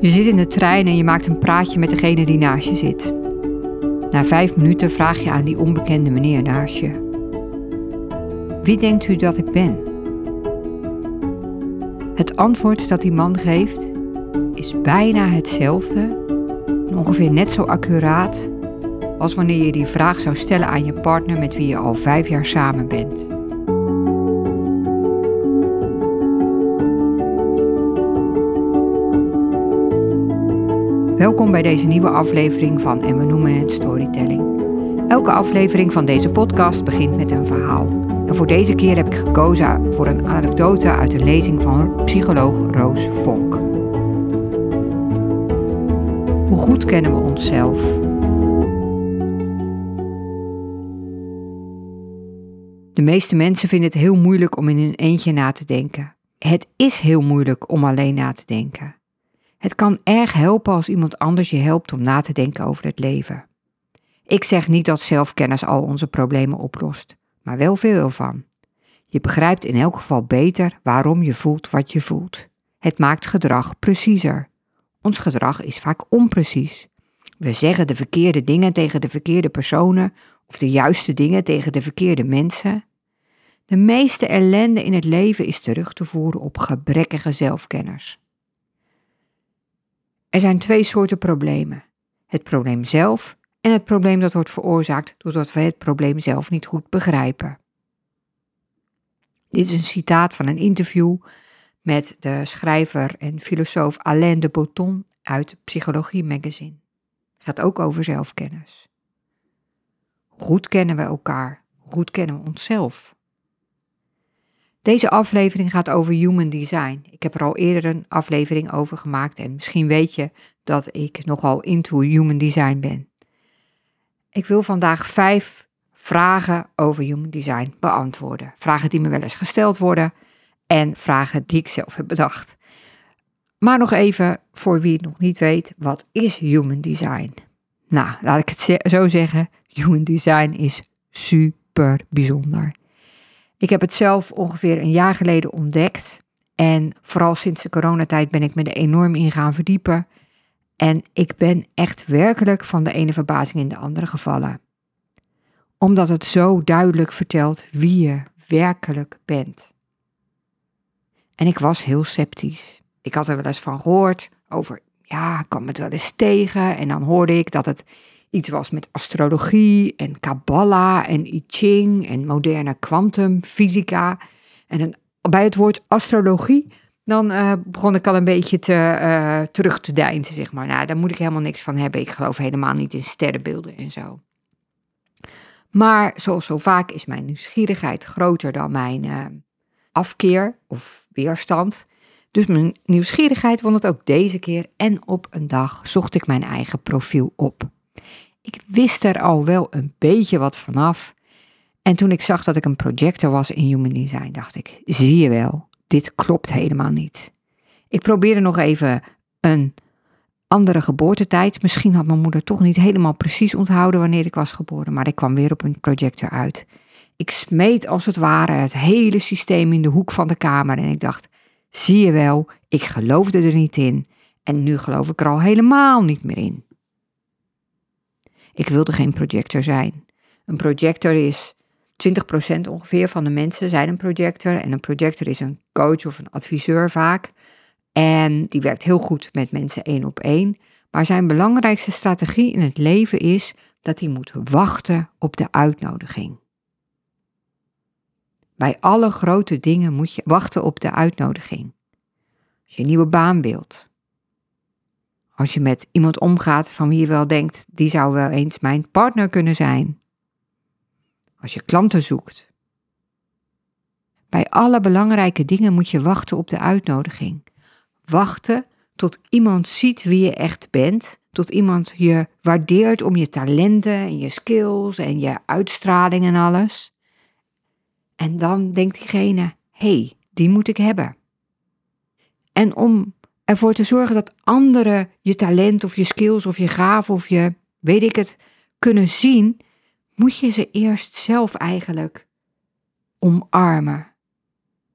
Je zit in de trein en je maakt een praatje met degene die naast je zit. Na vijf minuten vraag je aan die onbekende meneer naast je: Wie denkt u dat ik ben? Het antwoord dat die man geeft is bijna hetzelfde ongeveer net zo accuraat als wanneer je die vraag zou stellen aan je partner met wie je al vijf jaar samen bent. Welkom bij deze nieuwe aflevering van En we noemen het Storytelling. Elke aflevering van deze podcast begint met een verhaal. En voor deze keer heb ik gekozen voor een anekdote uit een lezing van psycholoog Roos Vonk. Hoe goed kennen we onszelf? De meeste mensen vinden het heel moeilijk om in hun eentje na te denken. Het is heel moeilijk om alleen na te denken. Het kan erg helpen als iemand anders je helpt om na te denken over het leven. Ik zeg niet dat zelfkennis al onze problemen oplost, maar wel veel ervan. Je begrijpt in elk geval beter waarom je voelt wat je voelt. Het maakt gedrag preciezer. Ons gedrag is vaak onprecies. We zeggen de verkeerde dingen tegen de verkeerde personen of de juiste dingen tegen de verkeerde mensen. De meeste ellende in het leven is terug te voeren op gebrekkige zelfkenners. Er zijn twee soorten problemen: het probleem zelf en het probleem dat wordt veroorzaakt doordat we het probleem zelf niet goed begrijpen. Dit is een citaat van een interview met de schrijver en filosoof Alain de Botton uit Psychologie Magazine. Het gaat ook over zelfkennis. Goed kennen we elkaar, goed kennen we onszelf. Deze aflevering gaat over human design. Ik heb er al eerder een aflevering over gemaakt en misschien weet je dat ik nogal into human design ben. Ik wil vandaag vijf vragen over human design beantwoorden. Vragen die me wel eens gesteld worden en vragen die ik zelf heb bedacht. Maar nog even voor wie het nog niet weet, wat is human design? Nou, laat ik het zo zeggen, human design is super bijzonder. Ik heb het zelf ongeveer een jaar geleden ontdekt. En vooral sinds de coronatijd ben ik me er enorm in gaan verdiepen. En ik ben echt werkelijk van de ene verbazing in de andere gevallen. Omdat het zo duidelijk vertelt wie je werkelijk bent. En ik was heel sceptisch. Ik had er wel eens van gehoord over, ja, ik kwam het wel eens tegen. En dan hoorde ik dat het iets was met astrologie en Kabbalah en I Ching en moderne kwantumfysica. En bij het woord astrologie, dan uh, begon ik al een beetje te, uh, terug te deinzen, zeg maar. Nou, daar moet ik helemaal niks van hebben. Ik geloof helemaal niet in sterrenbeelden en zo. Maar zoals zo vaak is mijn nieuwsgierigheid groter dan mijn uh, afkeer of weerstand. Dus mijn nieuwsgierigheid won het ook deze keer en op een dag zocht ik mijn eigen profiel op. Ik wist er al wel een beetje wat vanaf. En toen ik zag dat ik een projector was in Human Design, dacht ik: zie je wel, dit klopt helemaal niet. Ik probeerde nog even een andere geboortetijd. Misschien had mijn moeder toch niet helemaal precies onthouden wanneer ik was geboren, maar ik kwam weer op een projector uit. Ik smeet als het ware het hele systeem in de hoek van de kamer en ik dacht: zie je wel, ik geloofde er niet in. En nu geloof ik er al helemaal niet meer in. Ik wilde geen projector zijn. Een projector is 20% ongeveer van de mensen zijn een projector. En een projector is een coach of een adviseur vaak. En die werkt heel goed met mensen één op één. Maar zijn belangrijkste strategie in het leven is dat hij moet wachten op de uitnodiging. Bij alle grote dingen moet je wachten op de uitnodiging. Als je een nieuwe baan wilt, als je met iemand omgaat van wie je wel denkt, die zou wel eens mijn partner kunnen zijn. Als je klanten zoekt. Bij alle belangrijke dingen moet je wachten op de uitnodiging. Wachten tot iemand ziet wie je echt bent, tot iemand je waardeert om je talenten en je skills en je uitstraling en alles. En dan denkt diegene: hé, hey, die moet ik hebben. En om ervoor te zorgen dat anderen je talent of je skills of je gaven of je weet ik het kunnen zien, moet je ze eerst zelf eigenlijk omarmen.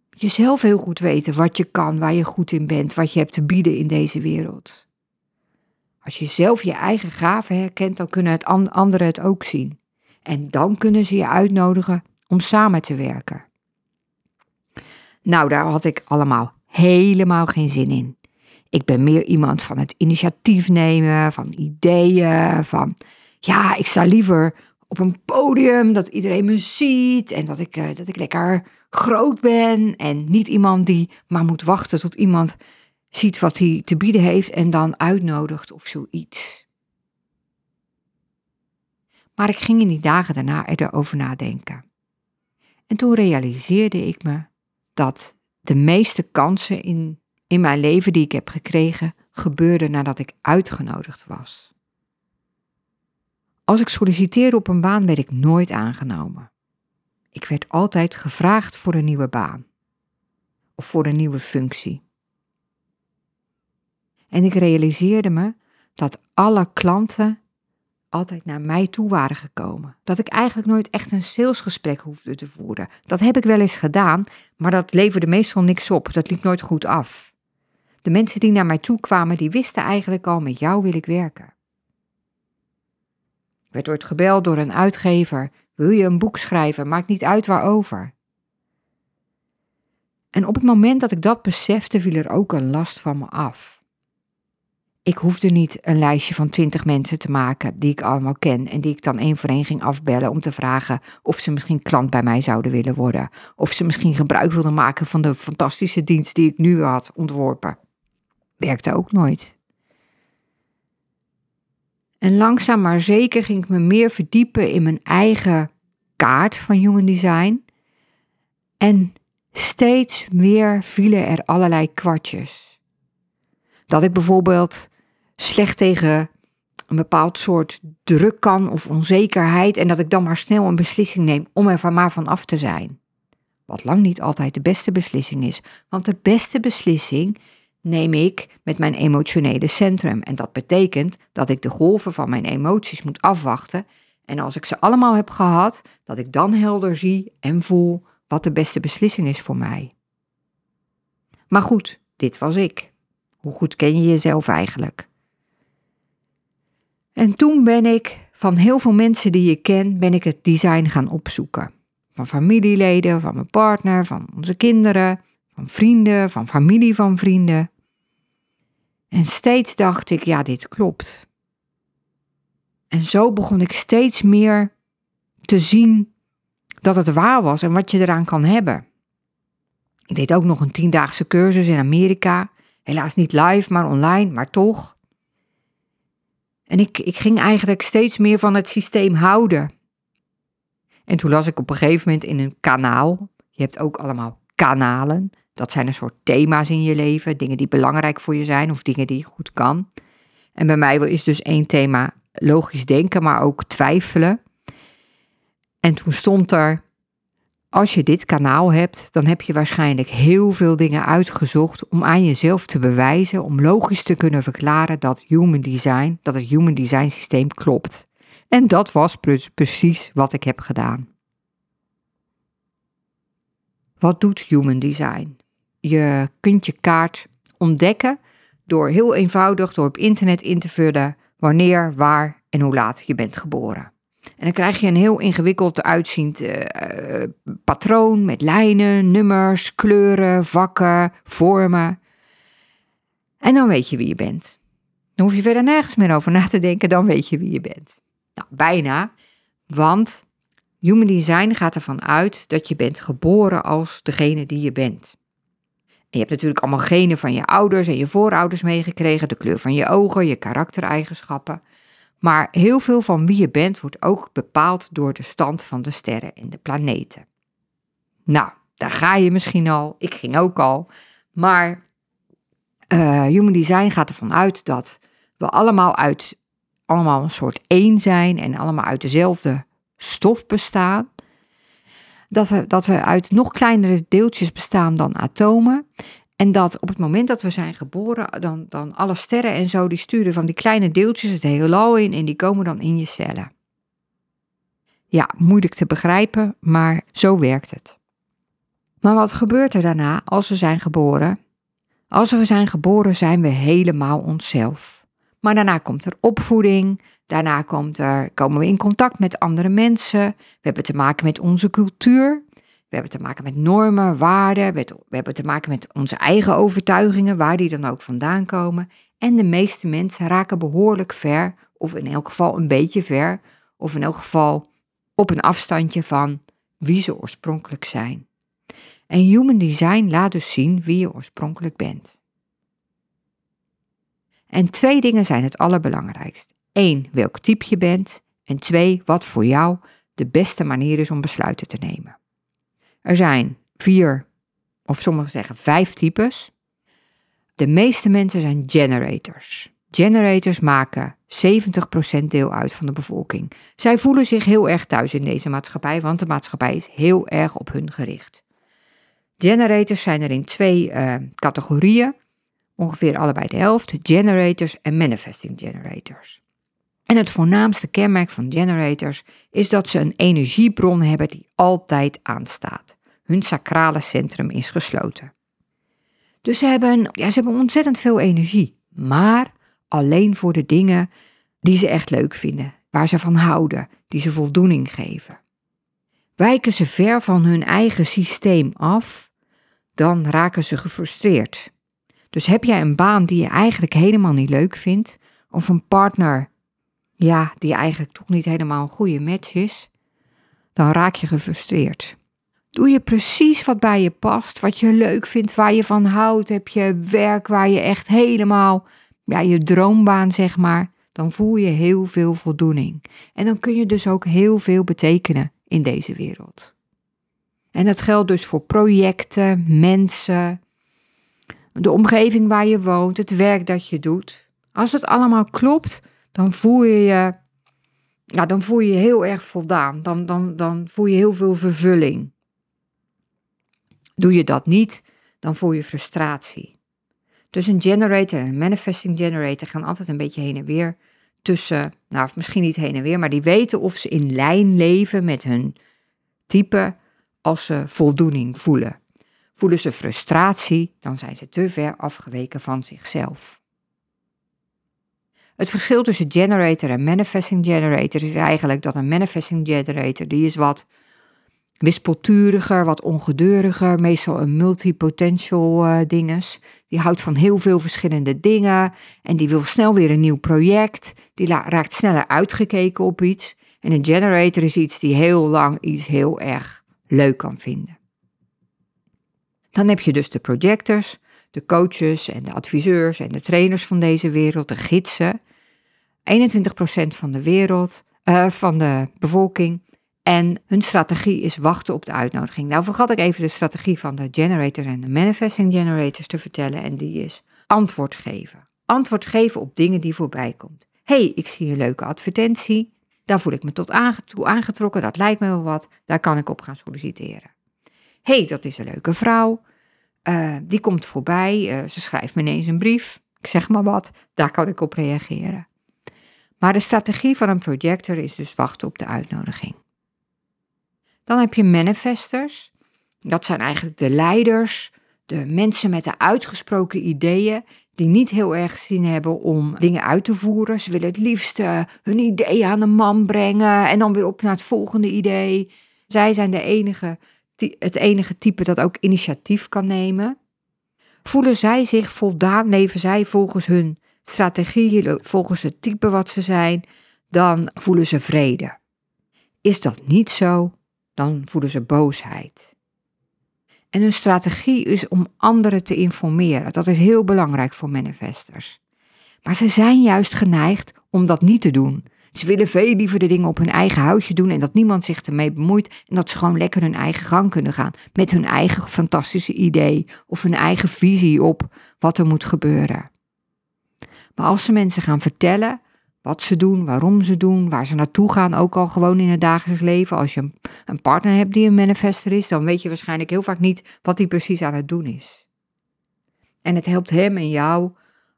Jezelf heel goed weten wat je kan, waar je goed in bent, wat je hebt te bieden in deze wereld. Als je zelf je eigen gaven herkent, dan kunnen het anderen het ook zien. En dan kunnen ze je uitnodigen om samen te werken. Nou, daar had ik allemaal helemaal geen zin in. Ik ben meer iemand van het initiatief nemen, van ideeën, van ja, ik sta liever op een podium dat iedereen me ziet en dat ik, uh, dat ik lekker groot ben en niet iemand die maar moet wachten tot iemand ziet wat hij te bieden heeft en dan uitnodigt of zoiets. Maar ik ging in die dagen daarna erover nadenken. En toen realiseerde ik me dat de meeste kansen in, in mijn leven die ik heb gekregen, gebeurden nadat ik uitgenodigd was. Als ik solliciteerde op een baan, werd ik nooit aangenomen. Ik werd altijd gevraagd voor een nieuwe baan of voor een nieuwe functie. En ik realiseerde me dat alle klanten altijd naar mij toe waren gekomen. Dat ik eigenlijk nooit echt een salesgesprek hoefde te voeren. Dat heb ik wel eens gedaan, maar dat leverde meestal niks op. Dat liep nooit goed af. De mensen die naar mij toe kwamen, die wisten eigenlijk al, met jou wil ik werken. Ik werd ooit gebeld door een uitgever. Wil je een boek schrijven? Maakt niet uit waarover. En op het moment dat ik dat besefte, viel er ook een last van me af. Ik hoefde niet een lijstje van twintig mensen te maken die ik allemaal ken en die ik dan één voor één ging afbellen om te vragen of ze misschien klant bij mij zouden willen worden. Of ze misschien gebruik wilden maken van de fantastische dienst die ik nu had ontworpen. Werkte ook nooit. En langzaam maar zeker ging ik me meer verdiepen in mijn eigen kaart van human design. En steeds meer vielen er allerlei kwartjes. Dat ik bijvoorbeeld slecht tegen een bepaald soort druk kan of onzekerheid en dat ik dan maar snel een beslissing neem om er van maar van af te zijn. Wat lang niet altijd de beste beslissing is, want de beste beslissing neem ik met mijn emotionele centrum en dat betekent dat ik de golven van mijn emoties moet afwachten en als ik ze allemaal heb gehad, dat ik dan helder zie en voel wat de beste beslissing is voor mij. Maar goed, dit was ik. Hoe goed ken je jezelf eigenlijk? En toen ben ik van heel veel mensen die je ken, ben ik het design gaan opzoeken. Van familieleden, van mijn partner, van onze kinderen, van vrienden, van familie van vrienden. En steeds dacht ik, ja, dit klopt. En zo begon ik steeds meer te zien dat het waar was en wat je eraan kan hebben. Ik deed ook nog een tiendaagse cursus in Amerika. Helaas niet live, maar online, maar toch. En ik, ik ging eigenlijk steeds meer van het systeem houden. En toen las ik op een gegeven moment in een kanaal. Je hebt ook allemaal kanalen. Dat zijn een soort thema's in je leven. Dingen die belangrijk voor je zijn of dingen die je goed kan. En bij mij is dus één thema logisch denken, maar ook twijfelen. En toen stond er als je dit kanaal hebt, dan heb je waarschijnlijk heel veel dingen uitgezocht om aan jezelf te bewijzen, om logisch te kunnen verklaren dat human design, dat het human design systeem klopt. En dat was precies wat ik heb gedaan. Wat doet human design? Je kunt je kaart ontdekken door heel eenvoudig door op internet in te vullen wanneer, waar en hoe laat je bent geboren. En dan krijg je een heel ingewikkeld uitziend uh, patroon met lijnen, nummers, kleuren, vakken, vormen. En dan weet je wie je bent. Dan hoef je verder nergens meer over na te denken, dan weet je wie je bent. Nou, bijna, want Human Design gaat ervan uit dat je bent geboren als degene die je bent. Je hebt natuurlijk allemaal genen van je ouders en je voorouders meegekregen, de kleur van je ogen, je karaktereigenschappen. Maar heel veel van wie je bent wordt ook bepaald door de stand van de sterren en de planeten. Nou, daar ga je misschien al. Ik ging ook al. Maar uh, Human Design gaat ervan uit dat we allemaal uit allemaal een soort één zijn en allemaal uit dezelfde stof bestaan. Dat dat we uit nog kleinere deeltjes bestaan dan atomen. En dat op het moment dat we zijn geboren, dan, dan alle sterren en zo, die sturen van die kleine deeltjes het heelal in en die komen dan in je cellen. Ja, moeilijk te begrijpen, maar zo werkt het. Maar wat gebeurt er daarna als we zijn geboren? Als we zijn geboren zijn we helemaal onszelf. Maar daarna komt er opvoeding, daarna komt er, komen we in contact met andere mensen. We hebben te maken met onze cultuur. We hebben te maken met normen, waarden. We hebben te maken met onze eigen overtuigingen, waar die dan ook vandaan komen. En de meeste mensen raken behoorlijk ver, of in elk geval een beetje ver, of in elk geval op een afstandje van wie ze oorspronkelijk zijn. En Human Design laat dus zien wie je oorspronkelijk bent. En twee dingen zijn het allerbelangrijkst. Eén, welk type je bent. En twee, wat voor jou de beste manier is om besluiten te nemen. Er zijn vier, of sommigen zeggen vijf types. De meeste mensen zijn generators. Generators maken 70% deel uit van de bevolking. Zij voelen zich heel erg thuis in deze maatschappij, want de maatschappij is heel erg op hun gericht. Generators zijn er in twee uh, categorieën, ongeveer allebei de helft: generators en manifesting generators. En het voornaamste kenmerk van generators is dat ze een energiebron hebben die altijd aanstaat. Hun sacrale centrum is gesloten. Dus ze hebben, ja, ze hebben ontzettend veel energie, maar alleen voor de dingen die ze echt leuk vinden, waar ze van houden, die ze voldoening geven. Wijken ze ver van hun eigen systeem af, dan raken ze gefrustreerd. Dus heb jij een baan die je eigenlijk helemaal niet leuk vindt, of een partner ja, die eigenlijk toch niet helemaal een goede match is, dan raak je gefrustreerd. Doe je precies wat bij je past, wat je leuk vindt, waar je van houdt, heb je werk waar je echt helemaal, ja, je droombaan zeg maar, dan voel je heel veel voldoening. En dan kun je dus ook heel veel betekenen in deze wereld. En dat geldt dus voor projecten, mensen, de omgeving waar je woont, het werk dat je doet. Als het allemaal klopt, dan voel je je, ja, dan voel je, heel erg voldaan. Dan, dan, dan voel je heel veel vervulling. Doe je dat niet, dan voel je frustratie. Dus een generator en een manifesting generator gaan altijd een beetje heen en weer tussen, nou of misschien niet heen en weer, maar die weten of ze in lijn leven met hun type als ze voldoening voelen. Voelen ze frustratie, dan zijn ze te ver afgeweken van zichzelf. Het verschil tussen generator en manifesting generator is eigenlijk dat een manifesting generator, die is wat wispelturiger, wat ongedeuriger, meestal een multipotential uh, dinges. Die houdt van heel veel verschillende dingen en die wil snel weer een nieuw project. Die raakt sneller uitgekeken op iets. En een generator is iets die heel lang iets heel erg leuk kan vinden. Dan heb je dus de projectors, de coaches en de adviseurs en de trainers van deze wereld, de gidsen. 21% van de wereld, uh, van de bevolking. En hun strategie is wachten op de uitnodiging. Nou vergat ik even de strategie van de generators en de manifesting generators te vertellen. En die is antwoord geven. Antwoord geven op dingen die voorbij komt. hey, ik zie een leuke advertentie. Daar voel ik me tot toe aangetrokken. Dat lijkt me wel wat. Daar kan ik op gaan solliciteren. Hey, dat is een leuke vrouw. Uh, die komt voorbij. Uh, ze schrijft me ineens een brief. Ik zeg maar wat. Daar kan ik op reageren. Maar de strategie van een projector is dus wachten op de uitnodiging. Dan heb je manifestors. Dat zijn eigenlijk de leiders, de mensen met de uitgesproken ideeën, die niet heel erg zin hebben om dingen uit te voeren. Ze willen het liefst uh, hun idee aan de man brengen en dan weer op naar het volgende idee. Zij zijn de enige, het enige type dat ook initiatief kan nemen. Voelen zij zich voldaan, leven zij volgens hun strategie, volgens het type wat ze zijn, dan voelen ze vrede. Is dat niet zo, dan voelen ze boosheid. En hun strategie is om anderen te informeren. Dat is heel belangrijk voor manifestors. Maar ze zijn juist geneigd om dat niet te doen. Ze willen veel liever de dingen op hun eigen houtje doen en dat niemand zich ermee bemoeit en dat ze gewoon lekker hun eigen gang kunnen gaan met hun eigen fantastische idee of hun eigen visie op wat er moet gebeuren. Maar als ze mensen gaan vertellen wat ze doen, waarom ze doen, waar ze naartoe gaan, ook al gewoon in het dagelijks leven. Als je een partner hebt die een manifester is, dan weet je waarschijnlijk heel vaak niet wat hij precies aan het doen is. En het helpt hem en jou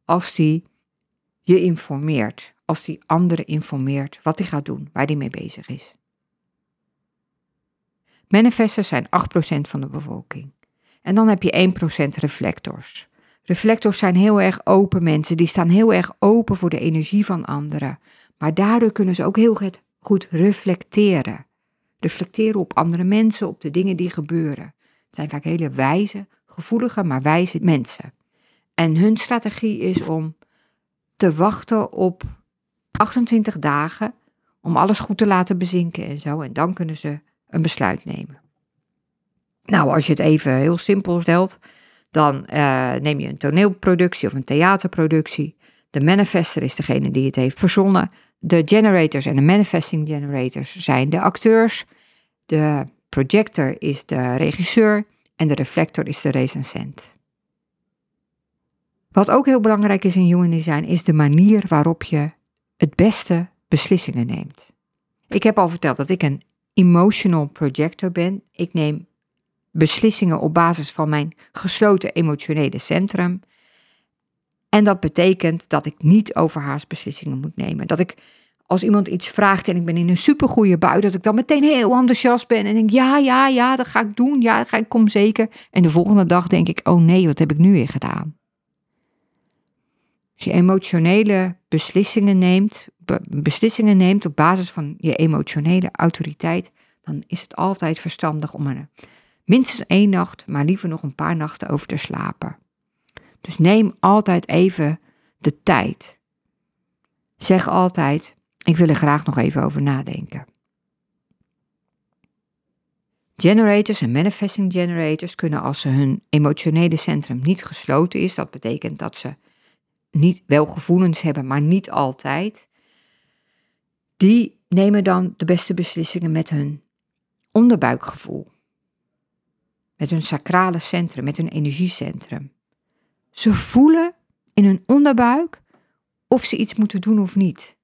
als hij je informeert, als hij anderen informeert wat hij gaat doen, waar hij mee bezig is. Manifestors zijn 8% van de bevolking. En dan heb je 1% reflectors. Reflectors zijn heel erg open mensen, die staan heel erg open voor de energie van anderen. Maar daardoor kunnen ze ook heel goed reflecteren. Reflecteren op andere mensen, op de dingen die gebeuren. Het zijn vaak hele wijze, gevoelige, maar wijze mensen. En hun strategie is om te wachten op 28 dagen om alles goed te laten bezinken en zo. En dan kunnen ze een besluit nemen. Nou, als je het even heel simpel stelt, dan uh, neem je een toneelproductie of een theaterproductie. De manifester is degene die het heeft verzonnen. De generators en de manifesting generators zijn de acteurs. De projector is de regisseur en de reflector is de recensent. Wat ook heel belangrijk is in human design is de manier waarop je het beste beslissingen neemt. Ik heb al verteld dat ik een emotional projector ben. Ik neem beslissingen op basis van mijn gesloten emotionele centrum. En dat betekent dat ik niet overhaast beslissingen moet nemen. Dat ik als iemand iets vraagt en ik ben in een supergoeie bui, dat ik dan meteen heel enthousiast ben en denk: ja, ja, ja, dat ga ik doen. Ja, dat ga ik kom zeker. En de volgende dag denk ik: oh nee, wat heb ik nu weer gedaan? Als je emotionele beslissingen neemt, beslissingen neemt op basis van je emotionele autoriteit, dan is het altijd verstandig om er minstens één nacht, maar liever nog een paar nachten over te slapen. Dus neem altijd even de tijd. Zeg altijd: ik wil er graag nog even over nadenken. Generators en manifesting generators kunnen als ze hun emotionele centrum niet gesloten is, dat betekent dat ze niet wel gevoelens hebben, maar niet altijd, die nemen dan de beste beslissingen met hun onderbuikgevoel. Met hun sacrale centrum, met hun energiecentrum. Ze voelen in hun onderbuik of ze iets moeten doen of niet.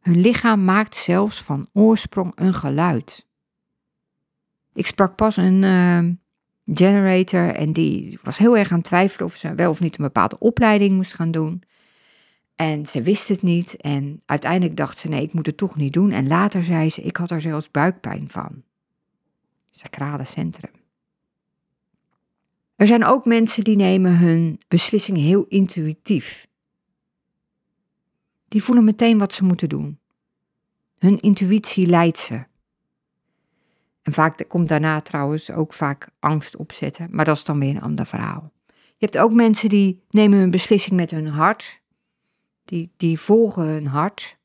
Hun lichaam maakt zelfs van oorsprong een geluid. Ik sprak pas een uh, generator en die was heel erg aan het twijfelen of ze wel of niet een bepaalde opleiding moest gaan doen. En ze wist het niet en uiteindelijk dacht ze nee, ik moet het toch niet doen. En later zei ze, ik had er zelfs buikpijn van. Sacrale centrum. Er zijn ook mensen die nemen hun beslissingen heel intuïtief. Die voelen meteen wat ze moeten doen. Hun intuïtie leidt ze. En vaak komt daarna trouwens ook vaak angst opzetten, maar dat is dan weer een ander verhaal. Je hebt ook mensen die nemen hun beslissing met hun hart, die, die volgen hun hart.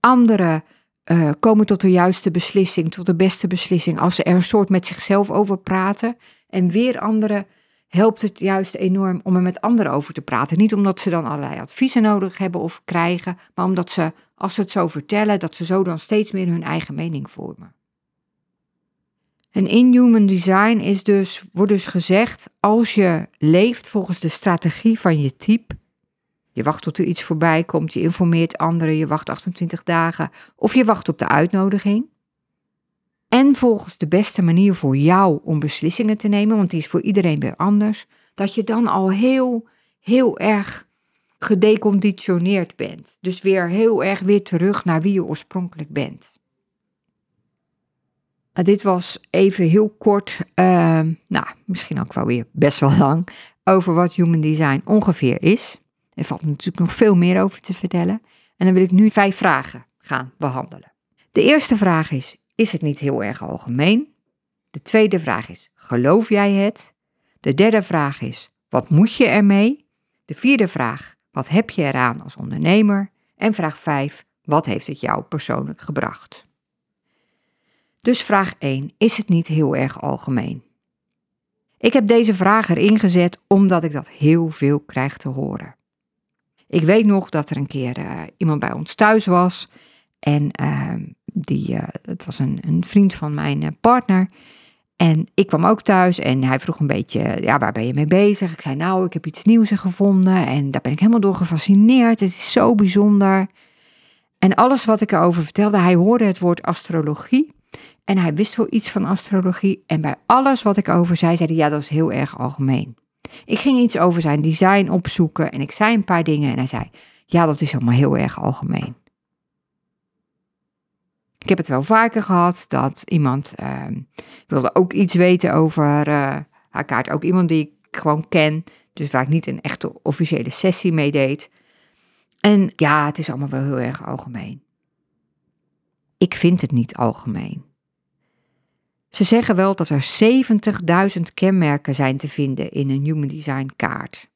Anderen uh, komen tot de juiste beslissing, tot de beste beslissing, als ze er een soort met zichzelf over praten. En weer anderen helpt het juist enorm om er met anderen over te praten. Niet omdat ze dan allerlei adviezen nodig hebben of krijgen, maar omdat ze, als ze het zo vertellen, dat ze zo dan steeds meer hun eigen mening vormen. En in Human Design is dus, wordt dus gezegd, als je leeft volgens de strategie van je type, je wacht tot er iets voorbij komt, je informeert anderen, je wacht 28 dagen of je wacht op de uitnodiging. En volgens de beste manier voor jou om beslissingen te nemen, want die is voor iedereen weer anders, dat je dan al heel, heel erg gedeconditioneerd bent. Dus weer heel erg weer terug naar wie je oorspronkelijk bent. Uh, dit was even heel kort, uh, nou misschien ook wel weer best wel lang, over wat Human Design ongeveer is. Er valt natuurlijk nog veel meer over te vertellen. En dan wil ik nu vijf vragen gaan behandelen. De eerste vraag is: Is het niet heel erg algemeen? De tweede vraag is: Geloof jij het? De derde vraag is: Wat moet je ermee? De vierde vraag: Wat heb je eraan als ondernemer? En vraag 5: Wat heeft het jou persoonlijk gebracht? Dus vraag 1: Is het niet heel erg algemeen? Ik heb deze vraag erin gezet omdat ik dat heel veel krijg te horen. Ik weet nog dat er een keer uh, iemand bij ons thuis was. En uh, die, uh, het was een, een, vriend van mijn eh, partner. En ik kwam ook thuis en hij vroeg een beetje, ja, waar ben je mee bezig? Ik zei, nou, ik heb iets nieuws gevonden en daar ben ik helemaal door gefascineerd. Het is zo bijzonder. En alles wat ik erover vertelde, hij hoorde het woord astrologie. En hij wist wel iets van astrologie. En bij alles wat ik over zei, zei hij, ja, dat is heel erg algemeen. Ik ging iets over zijn design opzoeken en ik zei een paar dingen en hij zei, ja, dat is allemaal heel erg algemeen. Ik heb het wel vaker gehad dat iemand uh, wilde ook iets weten over uh, haar kaart. Ook iemand die ik gewoon ken, Dus waar ik niet een echte officiële sessie mee deed. En ja, het is allemaal wel heel erg algemeen. Ik vind het niet algemeen. Ze zeggen wel dat er 70.000 kenmerken zijn te vinden in een Human Design kaart.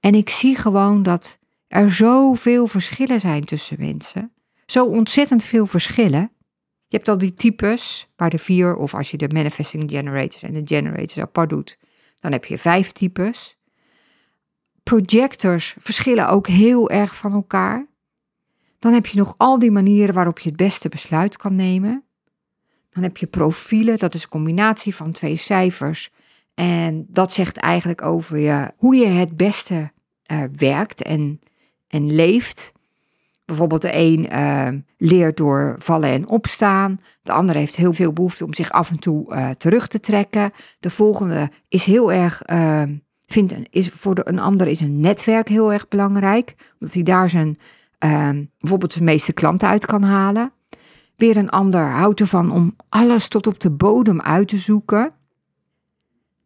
En ik zie gewoon dat er zoveel verschillen zijn tussen mensen. Zo ontzettend veel verschillen. Je hebt al die types, waar de vier, of als je de manifesting generators en de generators apart doet, dan heb je vijf types. Projectors verschillen ook heel erg van elkaar. Dan heb je nog al die manieren waarop je het beste besluit kan nemen. Dan heb je profielen, dat is een combinatie van twee cijfers. En dat zegt eigenlijk over je, hoe je het beste uh, werkt en, en leeft. Bijvoorbeeld de een uh, leert door vallen en opstaan. De ander heeft heel veel behoefte om zich af en toe uh, terug te trekken. De volgende is heel erg, vindt een, is voor een ander is een netwerk heel erg belangrijk. Omdat hij daar zijn, bijvoorbeeld de meeste klanten uit kan halen. Weer een ander houdt ervan om alles tot op de bodem uit te zoeken.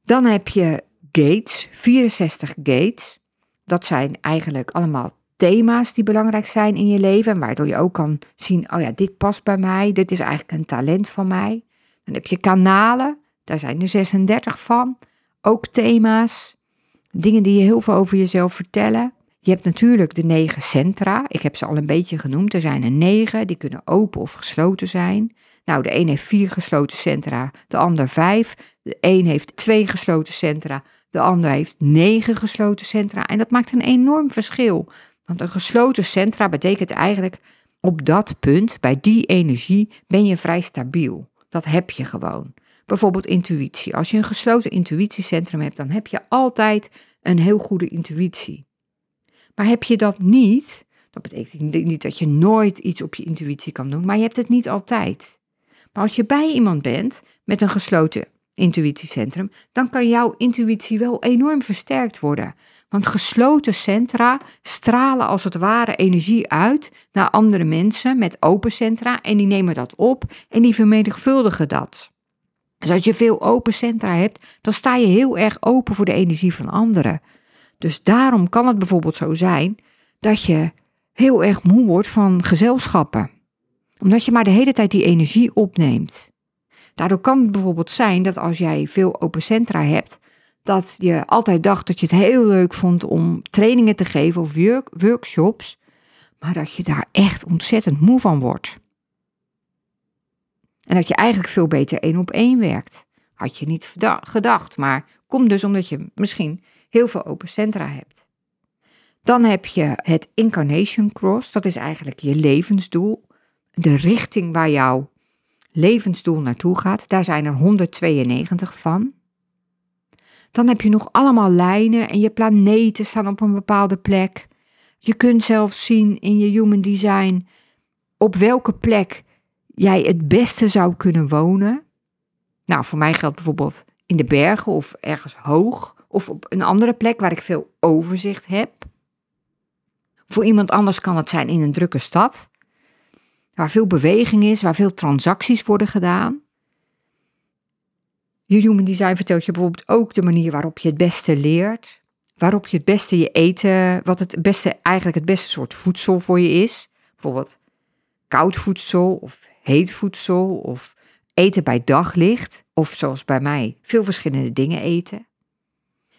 Dan heb je gates, 64 gates. Dat zijn eigenlijk allemaal thema's die belangrijk zijn in je leven. En waardoor je ook kan zien, oh ja, dit past bij mij. Dit is eigenlijk een talent van mij. Dan heb je kanalen, daar zijn er 36 van. Ook thema's, dingen die je heel veel over jezelf vertellen. Je hebt natuurlijk de negen centra. Ik heb ze al een beetje genoemd. Er zijn er negen, die kunnen open of gesloten zijn. Nou, de een heeft vier gesloten centra, de ander vijf. De een heeft twee gesloten centra, de ander heeft negen gesloten centra. En dat maakt een enorm verschil. Want een gesloten centra betekent eigenlijk op dat punt, bij die energie, ben je vrij stabiel. Dat heb je gewoon. Bijvoorbeeld intuïtie. Als je een gesloten intuïtiecentrum hebt, dan heb je altijd een heel goede intuïtie. Maar heb je dat niet, dat betekent niet dat je nooit iets op je intuïtie kan doen, maar je hebt het niet altijd. Maar als je bij iemand bent met een gesloten intuïtiecentrum, dan kan jouw intuïtie wel enorm versterkt worden. Want gesloten centra stralen als het ware energie uit naar andere mensen met open centra en die nemen dat op en die vermenigvuldigen dat. Dus als je veel open centra hebt, dan sta je heel erg open voor de energie van anderen. Dus daarom kan het bijvoorbeeld zo zijn dat je heel erg moe wordt van gezelschappen. Omdat je maar de hele tijd die energie opneemt. Daardoor kan het bijvoorbeeld zijn dat als jij veel open centra hebt, dat je altijd dacht dat je het heel leuk vond om trainingen te geven of workshops, maar dat je daar echt ontzettend moe van wordt. En dat je eigenlijk veel beter één op één werkt. Had je niet gedacht, maar komt dus omdat je misschien heel veel open centra hebt. Dan heb je het Incarnation Cross, dat is eigenlijk je levensdoel. De richting waar jouw levensdoel naartoe gaat, daar zijn er 192 van. Dan heb je nog allemaal lijnen en je planeten staan op een bepaalde plek. Je kunt zelfs zien in je human design op welke plek jij het beste zou kunnen wonen. Nou, voor mij geldt bijvoorbeeld in de bergen of ergens hoog of op een andere plek waar ik veel overzicht heb. Voor iemand anders kan het zijn in een drukke stad, waar veel beweging is, waar veel transacties worden gedaan. Je human design vertelt je bijvoorbeeld ook de manier waarop je het beste leert, waarop je het beste je eten, wat het beste eigenlijk het beste soort voedsel voor je is. Bijvoorbeeld koud voedsel of heet voedsel of eten bij daglicht of zoals bij mij veel verschillende dingen eten.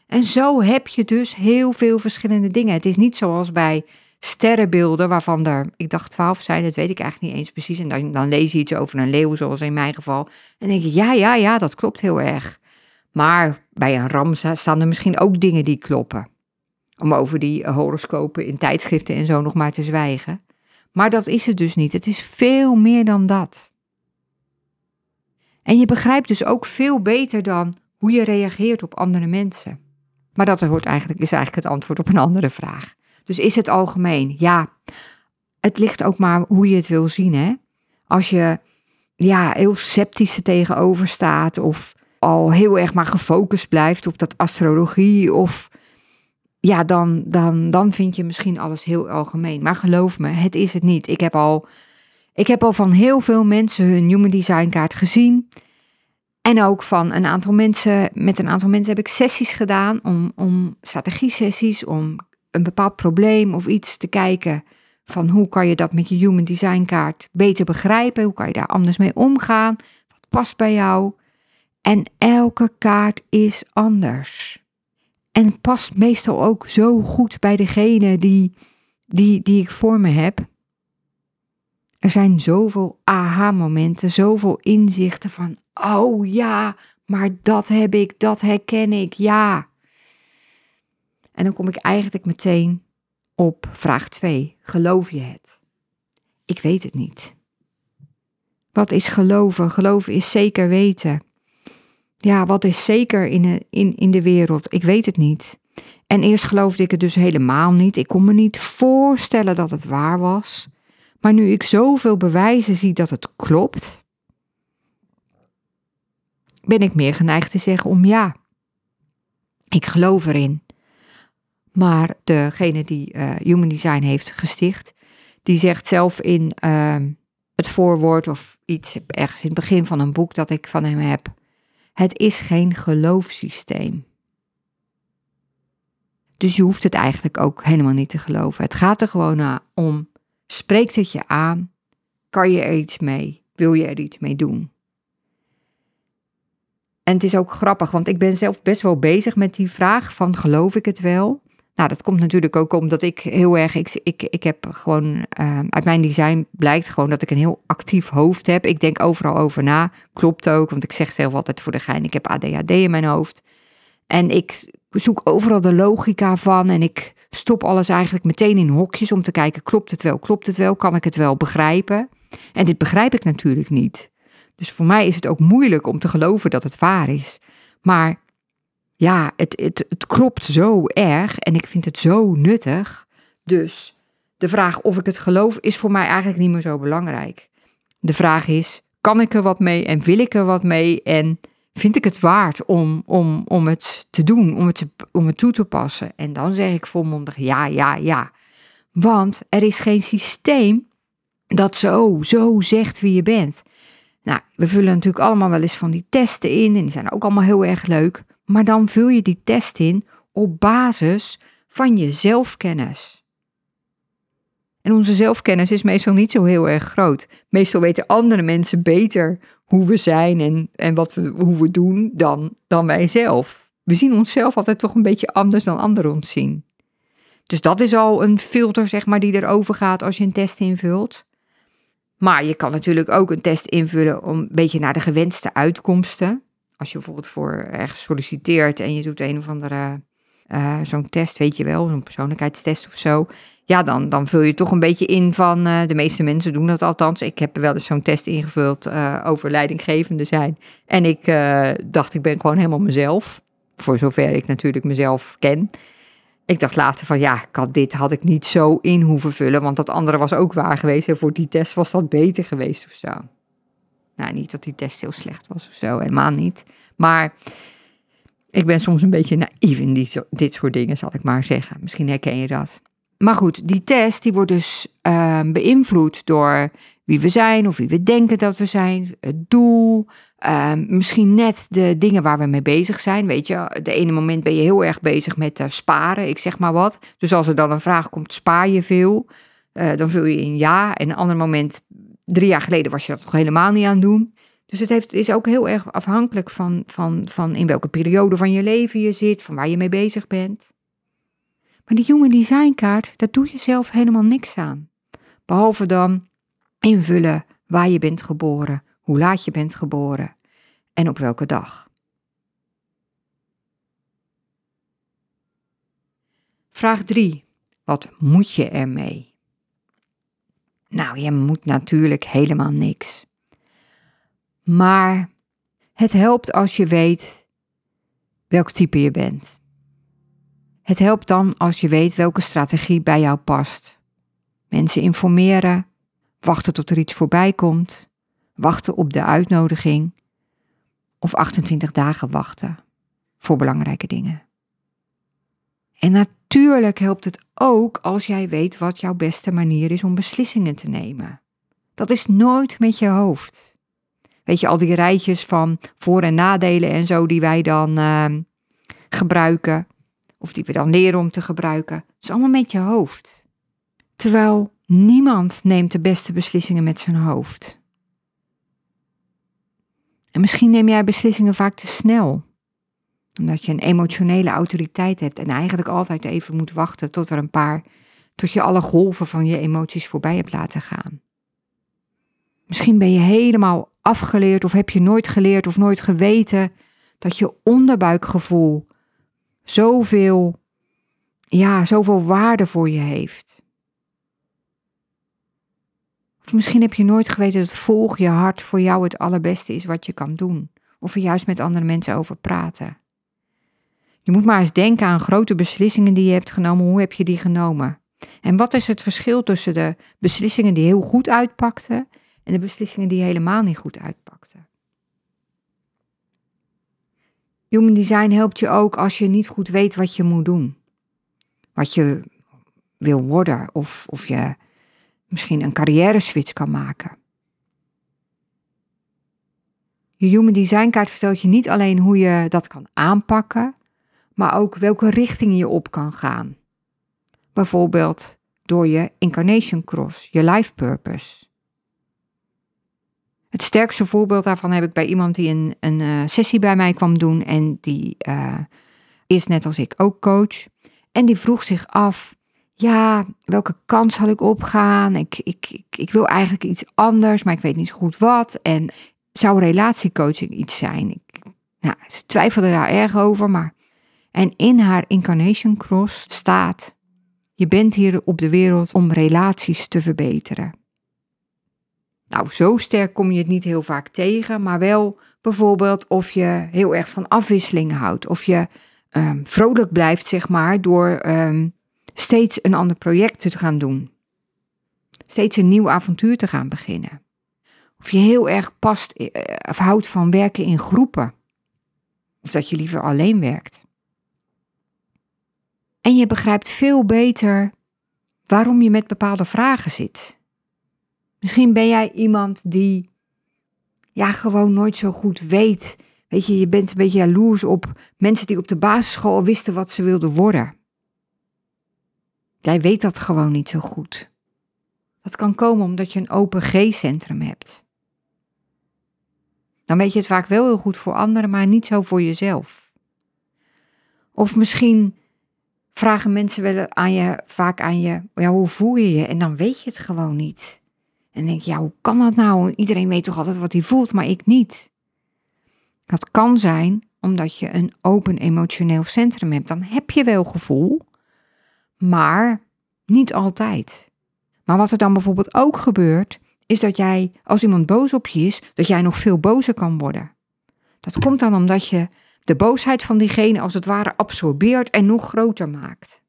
En zo heb je dus heel veel verschillende dingen. Het is niet zoals bij sterrenbeelden, waarvan er, ik dacht twaalf zijn, dat weet ik eigenlijk niet eens precies. En dan, dan lees je iets over een leeuw, zoals in mijn geval. En denk je, ja, ja, ja, dat klopt heel erg. Maar bij een ram staan er misschien ook dingen die kloppen. Om over die horoscopen in tijdschriften en zo nog maar te zwijgen. Maar dat is het dus niet. Het is veel meer dan dat. En je begrijpt dus ook veel beter dan hoe je reageert op andere mensen. Maar dat wordt eigenlijk, is eigenlijk het antwoord op een andere vraag. Dus is het algemeen? Ja, het ligt ook maar hoe je het wil zien. Hè? Als je ja, heel sceptisch er tegenover staat of al heel erg maar gefocust blijft op dat astrologie of ja, dan, dan, dan vind je misschien alles heel algemeen. Maar geloof me, het is het niet. Ik heb al, ik heb al van heel veel mensen hun Human Design kaart gezien. En ook van een aantal mensen, met een aantal mensen heb ik sessies gedaan om, om strategie-sessies, om een bepaald probleem of iets te kijken van hoe kan je dat met je Human Design kaart beter begrijpen, hoe kan je daar anders mee omgaan, wat past bij jou. En elke kaart is anders. En past meestal ook zo goed bij degene die, die, die ik voor me heb. Er zijn zoveel aha-momenten, zoveel inzichten van, oh ja, maar dat heb ik, dat herken ik, ja. En dan kom ik eigenlijk meteen op vraag 2. Geloof je het? Ik weet het niet. Wat is geloven? Geloven is zeker weten. Ja, wat is zeker in in, in de wereld? Ik weet het niet. En eerst geloofde ik het dus helemaal niet. Ik kon me niet voorstellen dat het waar was. Maar nu ik zoveel bewijzen zie dat het klopt, ben ik meer geneigd te zeggen om ja. Ik geloof erin. Maar degene die uh, Human Design heeft gesticht, die zegt zelf in uh, het voorwoord of iets ergens in het begin van een boek dat ik van hem heb: Het is geen geloofssysteem. Dus je hoeft het eigenlijk ook helemaal niet te geloven. Het gaat er gewoon om: spreekt het je aan? Kan je er iets mee? Wil je er iets mee doen? En het is ook grappig, want ik ben zelf best wel bezig met die vraag van geloof ik het wel? Nou, dat komt natuurlijk ook omdat ik heel erg, ik, ik, ik heb gewoon, uh, uit mijn design blijkt gewoon dat ik een heel actief hoofd heb. Ik denk overal over na, klopt ook, want ik zeg zelf altijd voor de gein, ik heb ADHD in mijn hoofd. En ik zoek overal de logica van en ik stop alles eigenlijk meteen in hokjes om te kijken, klopt het wel, klopt het wel, kan ik het wel begrijpen? En dit begrijp ik natuurlijk niet. Dus voor mij is het ook moeilijk om te geloven dat het waar is. Maar ja, het, het, het klopt zo erg en ik vind het zo nuttig. Dus de vraag of ik het geloof is voor mij eigenlijk niet meer zo belangrijk. De vraag is, kan ik er wat mee en wil ik er wat mee en vind ik het waard om, om, om het te doen, om het, om het toe te passen? En dan zeg ik volmondig ja, ja, ja. Want er is geen systeem dat zo, zo zegt wie je bent. Nou, we vullen natuurlijk allemaal wel eens van die testen in en die zijn ook allemaal heel erg leuk. Maar dan vul je die test in op basis van je zelfkennis. En onze zelfkennis is meestal niet zo heel erg groot. Meestal weten andere mensen beter hoe we zijn en, en wat we, hoe we doen dan, dan wij zelf. We zien onszelf altijd toch een beetje anders dan anderen ons zien. Dus dat is al een filter, zeg maar, die erover gaat als je een test invult. Maar je kan natuurlijk ook een test invullen om een beetje naar de gewenste uitkomsten. Als je bijvoorbeeld voor ergens solliciteert en je doet een of andere uh, zo'n test, weet je wel, zo'n persoonlijkheidstest of zo. Ja, dan, dan vul je toch een beetje in van, uh, de meeste mensen doen dat althans. Ik heb wel eens zo'n test ingevuld uh, over leidinggevende zijn. En ik dacht, ik ben gewoon helemaal mezelf. Voor zover ik natuurlijk mezelf ken. Ik dacht later van, ja, ik had, dit had ik niet zo in hoeven vullen, want dat andere was ook waar geweest. En voor die test was dat beter geweest of zo. Nou, niet dat die test heel slecht was of zo, helemaal niet. Maar ik ben soms een beetje naïef in die, dit soort dingen, zal ik maar zeggen. Misschien herken je dat. Maar goed, die test die wordt dus uh, beïnvloed door wie we zijn of wie we denken dat we zijn, het doel, uh, misschien net de dingen waar we mee bezig zijn. Weet je, de ene moment ben je heel erg bezig met uh, sparen, ik zeg maar wat. Dus als er dan een vraag komt, spaar je veel? Eh, dan vul je in ja. En een ander moment drie jaar geleden was je dat nog helemaal niet aan het doen. Dus het heeft, is ook heel erg afhankelijk van, van, van in welke periode van je leven je zit, van waar je mee bezig bent. Maar die Human Design kaart, daar doe je zelf helemaal niks aan. Behalve dan invullen waar je bent geboren, hoe laat je bent geboren en op welke dag. Vraag 3. Wat moet je ermee? Nou, je moet natuurlijk helemaal niks. Maar het helpt als je weet welk type je bent. Het helpt dan als je weet welke strategie bij jou past. Mensen informeren, wachten tot er iets voorbij komt, wachten op de uitnodiging of 28 dagen wachten voor belangrijke dingen. En natuurlijk helpt het ook als jij weet wat jouw beste manier is om beslissingen te nemen. Dat is nooit met je hoofd. weet je, al die rijtjes van voor- en nadelen en zo die wij dan ehm, gebruiken. Of die we dan leren om te gebruiken. Dat is allemaal met je hoofd. Terwijl niemand neemt de beste beslissingen met zijn hoofd. En misschien neem jij beslissingen vaak te snel. Omdat je een emotionele autoriteit hebt en eigenlijk altijd even moet wachten tot er een paar, tot je alle golven van je emoties voorbij hebt laten gaan. Misschien ben je helemaal afgeleerd of heb je nooit geleerd of nooit geweten dat je onderbuikgevoel zoveel, ja, zoveel waarde voor je heeft. Of misschien heb je nooit geweten dat volg je hart voor jou het allerbeste is wat je kan doen. Of er juist met andere mensen over praten. Je moet maar eens denken aan grote beslissingen die je hebt genomen. Hoe heb je die genomen? En wat is het verschil tussen de beslissingen die heel goed uitpakten en de beslissingen die helemaal niet goed uitpakten? Human design helpt je ook als je niet goed weet wat je moet doen. Wat je wil worden of, of je misschien een carrière switch kan maken. Je Human Design kaart vertelt je niet alleen hoe je dat kan aanpakken, maar ook welke richting je op kan gaan. Bijvoorbeeld door je Incarnation Cross, je life purpose. Het sterkste voorbeeld daarvan heb ik bij iemand die een, een uh, sessie bij mij kwam doen en die uh, is net als ik ook coach. En die vroeg zich af, ja, welke kant zal ik opgaan? Ik, ik, ik, ik wil eigenlijk iets anders, maar ik weet niet zo goed wat. En zou relatiecoaching iets zijn? Ik, nou, ze twijfelde daar erg over, maar... En in haar Incarnation Cross staat: Je bent hier op de wereld om relaties te verbeteren. Nou, zo sterk kom je het niet heel vaak tegen, maar wel bijvoorbeeld of je heel erg van afwisseling houdt. Of je um, vrolijk blijft, zeg maar, door um, steeds een ander project te gaan doen. Steeds een nieuw avontuur te gaan beginnen. Of je heel erg past eh, of houdt van werken in groepen. Of dat je liever alleen werkt. En je begrijpt veel beter waarom je met bepaalde vragen zit. Misschien ben jij iemand die ja, gewoon nooit zo goed weet. Weet je, je bent een beetje jaloers op mensen die op de basisschool al wisten wat ze wilden worden. Jij weet dat gewoon niet zo goed. Dat kan komen omdat je een open G-centrum hebt. Dan weet je het vaak wel heel goed voor anderen, maar niet zo voor jezelf. Of misschien vragen mensen wel aan je, vaak aan je, ja, hoe voel je je? En dan weet je het gewoon niet. En denk ja, hoe kan dat nou? Iedereen weet toch altijd wat hij voelt, maar ik niet. Dat kan zijn omdat je een open emotioneel centrum hebt. Dan heb je wel gevoel, maar niet altijd. Maar wat er dan bijvoorbeeld ook gebeurt, is dat jij, als iemand boos op je is, dat jij nog veel bozer kan worden. Dat komt dan omdat je de boosheid van diegene als het ware absorbeert en nog groter maakt.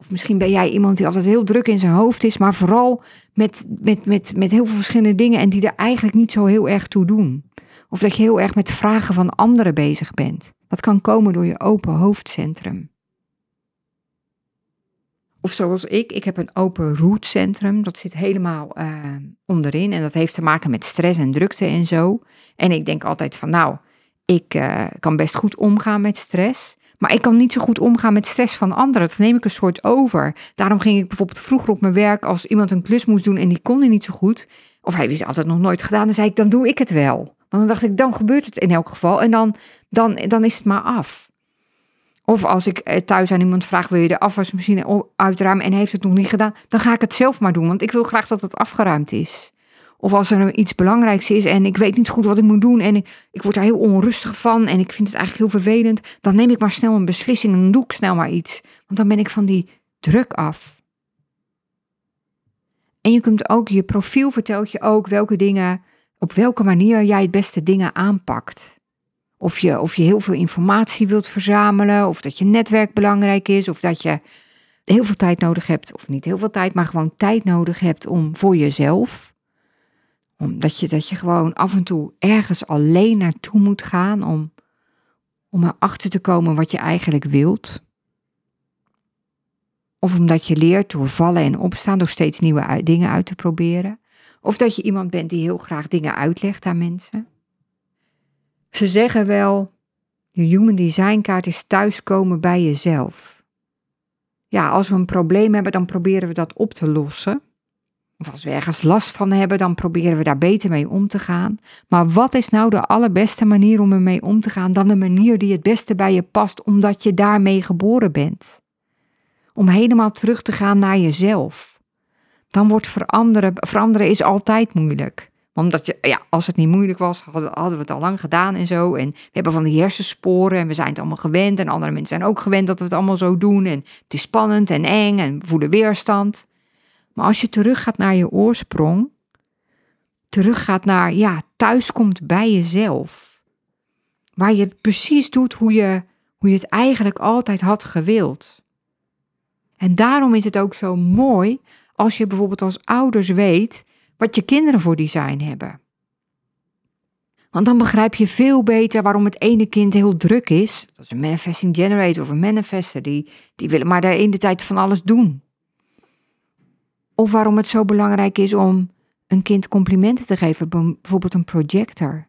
Of misschien ben jij iemand die altijd heel druk in zijn hoofd is, maar vooral met, met, met, met heel veel verschillende dingen en die er eigenlijk niet zo heel erg toe doen. Of dat je heel erg met vragen van anderen bezig bent. Dat kan komen door je open hoofdcentrum. Of zoals ik, ik heb een open rootcentrum. Dat zit helemaal uh, onderin. En dat heeft te maken met stress en drukte en zo. En ik denk altijd van, nou, ik uh, kan best goed omgaan met stress. Maar ik kan niet zo goed omgaan met stress van anderen. Dat neem ik een soort over. Daarom ging ik bijvoorbeeld vroeger op mijn werk als iemand een klus moest doen en die kon hij niet zo goed. Of hij wist altijd nog nooit gedaan. Dan zei ik, dan doe ik het wel. Want dan dacht ik, dan gebeurt het in elk geval. En dan, dan, dan is het maar af. Of als ik eh, thuis aan iemand vraag, wil je de afwasmachine uitruimen en heeft het nog niet gedaan, dan ga ik het zelf maar doen, want ik wil graag dat het afgeruimd is. Of als er iets belangrijks is en ik weet niet goed wat ik moet doen en ik, ik word daar heel onrustig van en ik vind het eigenlijk heel vervelend, dan neem ik maar snel een beslissing en doe ik snel maar iets. Want dan ben ik van die druk af. En je kunt ook, je profiel vertelt je ook welke dingen, op welke manier jij het beste dingen aanpakt. Of je, of je heel veel informatie wilt verzamelen, of dat je netwerk belangrijk is, of dat je heel veel tijd nodig hebt, of niet heel veel tijd, maar gewoon tijd nodig hebt om voor jezelf. Omdat je, dat je gewoon af en toe ergens alleen naartoe moet gaan om, om erachter te komen wat je eigenlijk wilt. Of omdat je leert door vallen en opstaan, door steeds nieuwe dingen uit te proberen. Of dat je iemand bent die heel graag dingen uitlegt aan mensen. Ze zeggen wel, je human design kaart is thuiskomen bij jezelf. Ja, als we een probleem hebben, dan proberen we dat op te lossen. Of als we ergens last van hebben, dan proberen we daar beter mee om te gaan. Maar wat is nou de allerbeste manier om ermee om te gaan dan de manier die het beste bij je past, omdat je daarmee geboren bent? Om helemaal terug te gaan naar jezelf. Dan wordt veranderen, veranderen is altijd moeilijk. Omdat je, ja, als het niet moeilijk was, hadden, we het al lang gedaan en zo. En we hebben van die hersensporen en we zijn het allemaal gewend. En andere mensen zijn ook gewend dat we het allemaal zo doen. En het is spannend en eng en we voelen weerstand. Maar als je teruggaat naar je oorsprong, teruggaat naar, ja, thuis komt bij jezelf. Waar je precies doet hoe je, hoe je het eigenlijk altijd had gewild. En daarom is het ook zo mooi als je bijvoorbeeld als ouders weet wat je kinderen voor design hebben. Want dan begrijp je veel beter waarom het ene kind heel druk is. Dat is een manifesting generator of een manifester. Die, die willen maar de ene tijd van alles doen. Of waarom het zo belangrijk is om een kind complimenten te geven, bijvoorbeeld een projector.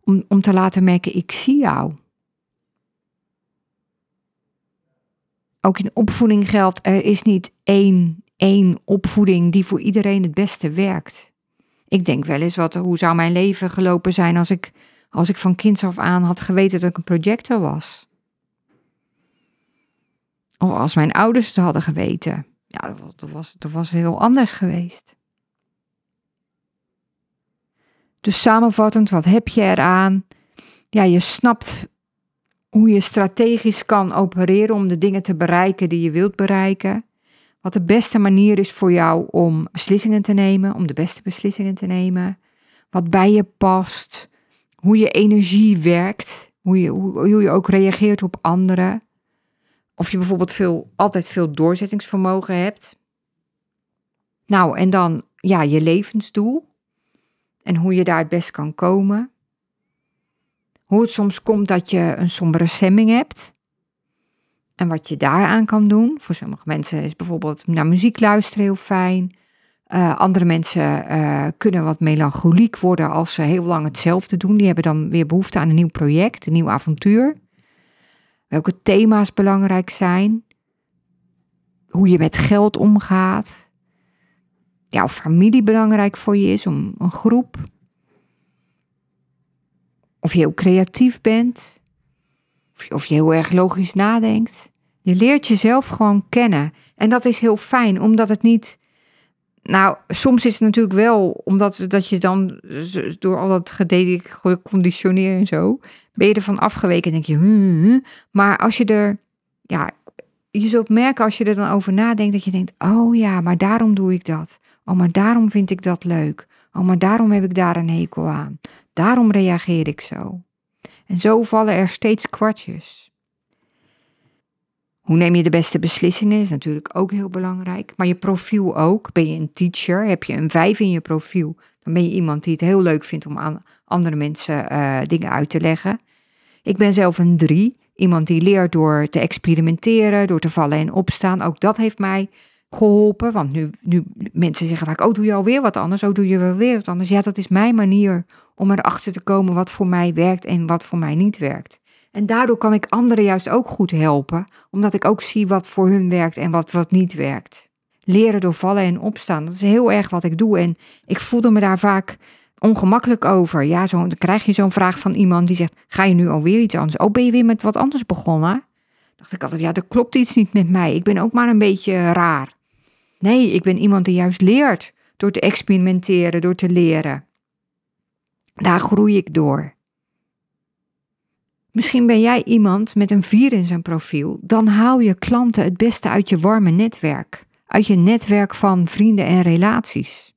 Om, om te laten merken, ik zie jou. Ook in opvoeding geldt, er is niet één, één opvoeding die voor iedereen het beste werkt. Ik denk wel eens, wat, hoe zou mijn leven gelopen zijn als ik, als ik van kinds af aan had geweten dat ik een projector was? Of als mijn ouders het hadden geweten ja, dat was, dat was heel anders geweest. Dus samenvattend, wat heb je eraan? Ja, je snapt hoe je strategisch kan opereren om de dingen te bereiken die je wilt bereiken. Wat de beste manier is voor jou om beslissingen te nemen, om de beste beslissingen te nemen. Wat bij je past, hoe je energie werkt, hoe je, hoe, hoe je ook reageert op anderen. Of je bijvoorbeeld veel, altijd veel doorzettingsvermogen hebt. Nou, en dan ja, je levensdoel. En hoe je daar het best kan komen. Hoe het soms komt dat je een sombere stemming hebt. En wat je daaraan kan doen. Voor sommige mensen is bijvoorbeeld naar muziek luisteren heel fijn. Uh, andere mensen uh, kunnen wat melancholiek worden als ze heel lang hetzelfde doen. Die hebben dan weer behoefte aan een nieuw project, een nieuw avontuur welke thema's belangrijk zijn, hoe je met geld omgaat, ja, of familie belangrijk voor je is, om een groep, of je heel creatief bent, of je, of je heel erg logisch nadenkt. Je leert jezelf gewoon kennen. En dat is heel fijn, omdat het niet. Nou, soms is het natuurlijk wel, omdat dat je dan door al dat geconditioneerd en zo, ben je ervan afgeweken en denk je, hmm, hmm. maar als je er, ja, je zult merken als je er dan over nadenkt, dat je denkt, oh ja, maar daarom doe ik dat. Oh, maar daarom vind ik dat leuk. Oh, maar daarom heb ik daar een hekel aan. Daarom reageer ik zo. En zo vallen er steeds kwartjes. Hoe neem je de beste beslissingen is natuurlijk ook heel belangrijk. Maar je profiel ook. Ben je een teacher? Heb je een vijf in je profiel? Dan ben je iemand die het heel leuk vindt om aan andere mensen uh, dingen uit te leggen. Ik ben zelf een drie. Iemand die leert door te experimenteren, door te vallen en opstaan. Ook dat heeft mij geholpen. Want nu, nu mensen zeggen vaak, oh doe je alweer wat anders? Oh doe je wel weer wat anders? Ja, dat is mijn manier om erachter te komen wat voor mij werkt en wat voor mij niet werkt. En daardoor kan ik anderen juist ook goed helpen, omdat ik ook zie wat voor hun werkt en wat, wat niet werkt. Leren door vallen en opstaan, dat is heel erg wat ik doe. En ik voelde me daar vaak ongemakkelijk over. Ja, zo, dan krijg je zo'n vraag van iemand die zegt: Ga je nu alweer iets anders? Oh, ben je weer met wat anders begonnen? Dacht ik altijd: Ja, er klopt iets niet met mij. Ik ben ook maar een beetje raar. Nee, ik ben iemand die juist leert door te experimenteren, door te leren. Daar groei ik door. Misschien ben jij iemand met een vier in zijn profiel. Dan haal je klanten het beste uit je warme netwerk, uit je netwerk van vrienden en relaties.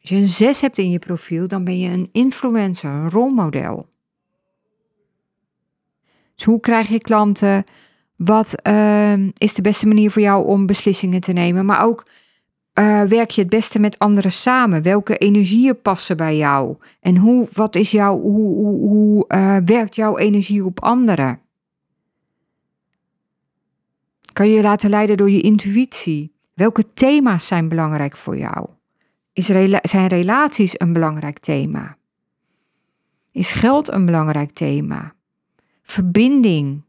Als je een 6 hebt in je profiel, dan ben je een influencer, een rolmodel. Dus hoe krijg je klanten? Wat uh, is de beste manier voor jou om beslissingen te nemen? Maar ook uh, werk je het beste met anderen samen? Welke energieën passen bij jou? En hoe, wat is jouw, hoe, hoe, uh, werkt jouw energie op anderen? Kan je je laten leiden door je intuïtie? Welke thema's zijn belangrijk voor jou? Is zijn relaties een belangrijk thema? Is geld een belangrijk thema? Verbinding?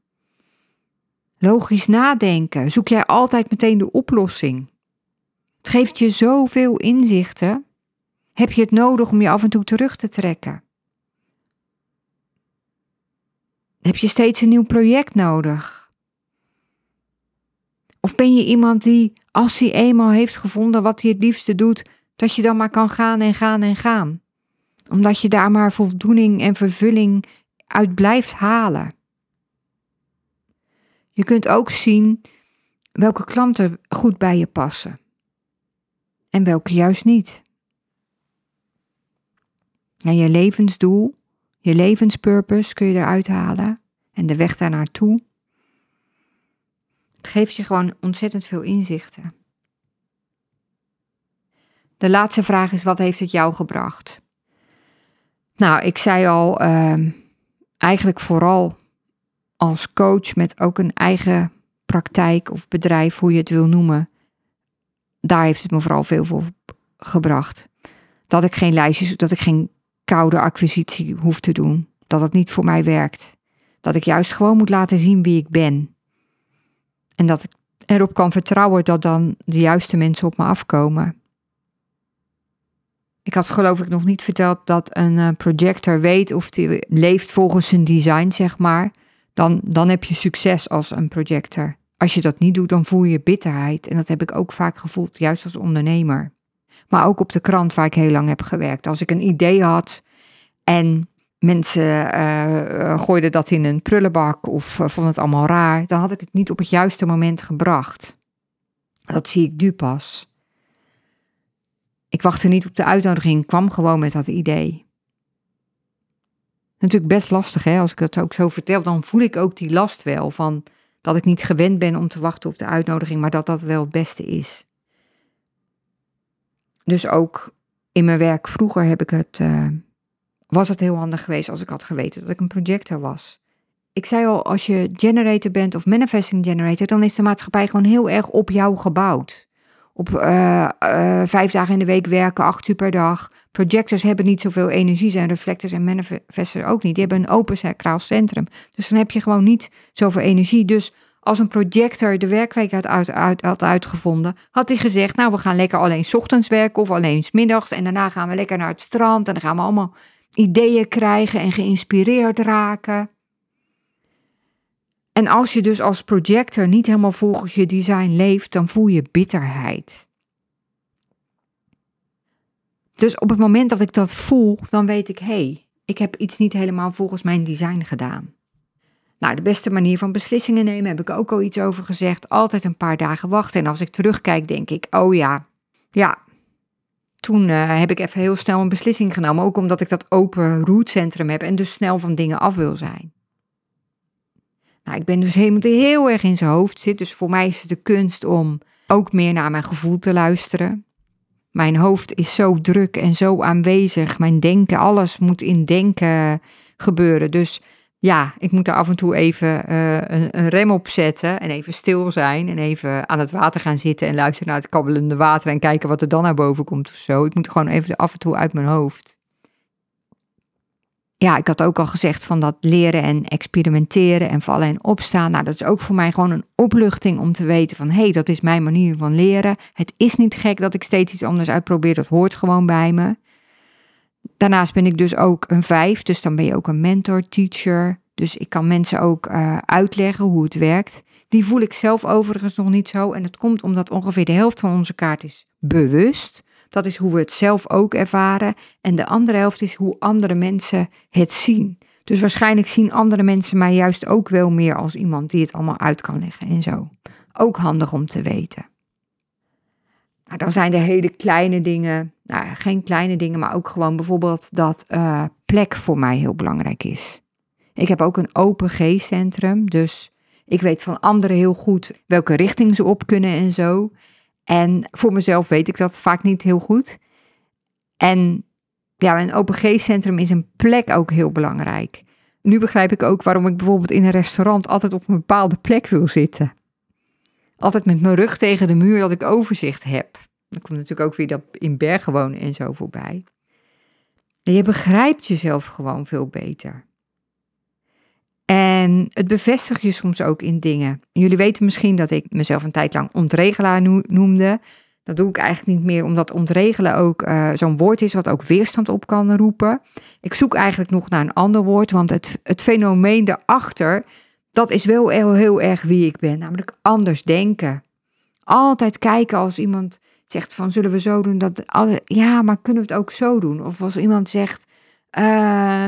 Logisch nadenken? Zoek jij altijd meteen de oplossing? Het geeft je zoveel inzichten. Heb je het nodig om je af en toe terug te trekken? Heb je steeds een nieuw project nodig? Of ben je iemand die, als hij eenmaal heeft gevonden wat hij het liefste doet, dat je dan maar kan gaan en gaan en gaan? Omdat je daar maar voldoening en vervulling uit blijft halen. Je kunt ook zien welke klanten goed bij je passen en welke juist niet. En je levensdoel, je levenspurpose kun je eruit halen en de weg daar naartoe. Het geeft je gewoon ontzettend veel inzichten. De laatste vraag is: wat heeft het jou gebracht? Nou, ik zei al, ehm, eigenlijk vooral als coach met ook een eigen praktijk of bedrijf, hoe je het wil noemen. Daar heeft het me vooral veel voor gebracht. Dat ik geen lijstjes, dat ik geen koude acquisitie hoef te doen. Dat het niet voor mij werkt. Dat ik juist gewoon moet laten zien wie ik ben. En dat ik erop kan vertrouwen dat dan de juiste mensen op me afkomen. Ik had geloof ik nog niet verteld dat een eh, projector weet of hij leeft volgens zijn design, zeg maar. Dan, dan heb je succes als een projector. Als je dat niet doet, dan voel je bitterheid. En dat heb ik ook vaak gevoeld, juist als ondernemer. Maar ook op de krant waar ik heel lang heb gewerkt. Als ik een idee had en mensen uh, gooiden dat in een prullenbak of uh, vonden het allemaal raar, dan had ik het niet op het juiste moment gebracht. Dat zie ik nu pas. Ik wachtte niet op de uitnodiging, kwam gewoon met dat idee. Natuurlijk best lastig, hè? Als ik dat ook zo vertel, dan voel ik ook die last wel van dat ik niet gewend ben om te wachten op de uitnodiging, maar dat dat wel het beste is. Dus ook in mijn werk vroeger heb ik het, uh, was het heel handig geweest als ik had geweten dat ik een projector was. Ik zei al, als je generator bent of manifesting generator, dan is de maatschappij gewoon heel erg op jou gebouwd op uh, uh, vijf dagen in de week werken, acht uur per dag. Projectors hebben niet zoveel energie, zijn reflectors en manifestors ook niet. Die hebben een open sacraal centrum. Dus dan heb je gewoon niet zoveel energie. Dus als een projector de werkweek had, uit, uit, had uitgevonden, had hij gezegd: Nou, we gaan lekker alleen ochtends werken of alleen middags. En daarna gaan we lekker naar het strand. En dan gaan we allemaal ideeën krijgen en geïnspireerd raken. En als je dus als projector niet helemaal volgens je design leeft, dan voel je bitterheid. Dus op het moment dat ik dat voel, dan weet ik, hé, hey, ik heb iets niet helemaal volgens mijn design gedaan. Nou, de beste manier van beslissingen nemen heb ik ook al iets over gezegd. Altijd een paar dagen wachten. En als ik terugkijk, denk ik, oh ja, ja, toen uh, heb ik even heel snel een beslissing genomen. Ook omdat ik dat open routecentrum heb en dus snel van dingen af wil zijn. Nou, ik ben dus helemaal heel erg in zijn hoofd zit. Dus voor mij is het de kunst om ook meer naar mijn gevoel te luisteren. Mijn hoofd is zo druk en zo aanwezig. Mijn denken, alles moet in denken gebeuren. Dus ja, ik moet er af en toe even uh, een, een, rem op zetten en even stil zijn en even aan het water gaan zitten en luisteren naar het kabbelende water en kijken wat er dan naar boven komt of zo. Ik moet gewoon even af en toe uit mijn hoofd ja, ik had ook al gezegd van dat leren en experimenteren en vallen en opstaan. Nou, dat is ook voor mij gewoon een opluchting om te weten van hé, hey, dat is mijn manier van leren. Het is niet gek dat ik steeds iets anders uitprobeer, dat hoort gewoon bij me. Daarnaast ben ik dus ook een vijf, dus dan ben je ook een mentor, teacher. Dus ik kan mensen ook uh, uitleggen hoe het werkt. Die voel ik zelf overigens nog niet zo. En dat komt omdat ongeveer de helft van onze kaart is bewust. Dat is hoe we het zelf ook ervaren. En de andere helft is hoe andere mensen het zien. Dus waarschijnlijk zien andere mensen mij juist ook wel meer als iemand die het allemaal uit kan leggen en zo. Ook handig om te weten. Nou, dan zijn er hele kleine dingen, nou, geen kleine dingen, maar ook gewoon bijvoorbeeld dat uh, plek voor mij heel belangrijk is. Ik heb ook een open G-centrum, dus ik weet van anderen heel goed welke richting ze op kunnen en zo. En voor mezelf weet ik dat vaak niet heel goed. En ja, een OPG-centrum is een plek ook heel belangrijk. Nu begrijp ik ook waarom ik bijvoorbeeld in een restaurant altijd op een bepaalde plek wil zitten. altijd met mijn rug tegen de muur dat ik overzicht heb. Dan komt natuurlijk ook weer dat in bergen wonen en zo voorbij. En je begrijpt jezelf gewoon veel beter. En het bevestigt je soms ook in dingen. Jullie weten misschien dat ik mezelf een tijd lang ontregelaar noemde. Dat doe ik eigenlijk niet meer, omdat ontregelen ook uh, zo'n woord is wat ook weerstand op kan roepen. Ik zoek eigenlijk nog naar een ander woord, want het, het fenomeen daarachter, dat is wel heel, erg wie ik ben, namelijk anders denken. Altijd kijken als iemand zegt van zullen we zo doen, dat, ja, maar kunnen we het ook zo doen? Of als iemand zegt, uh,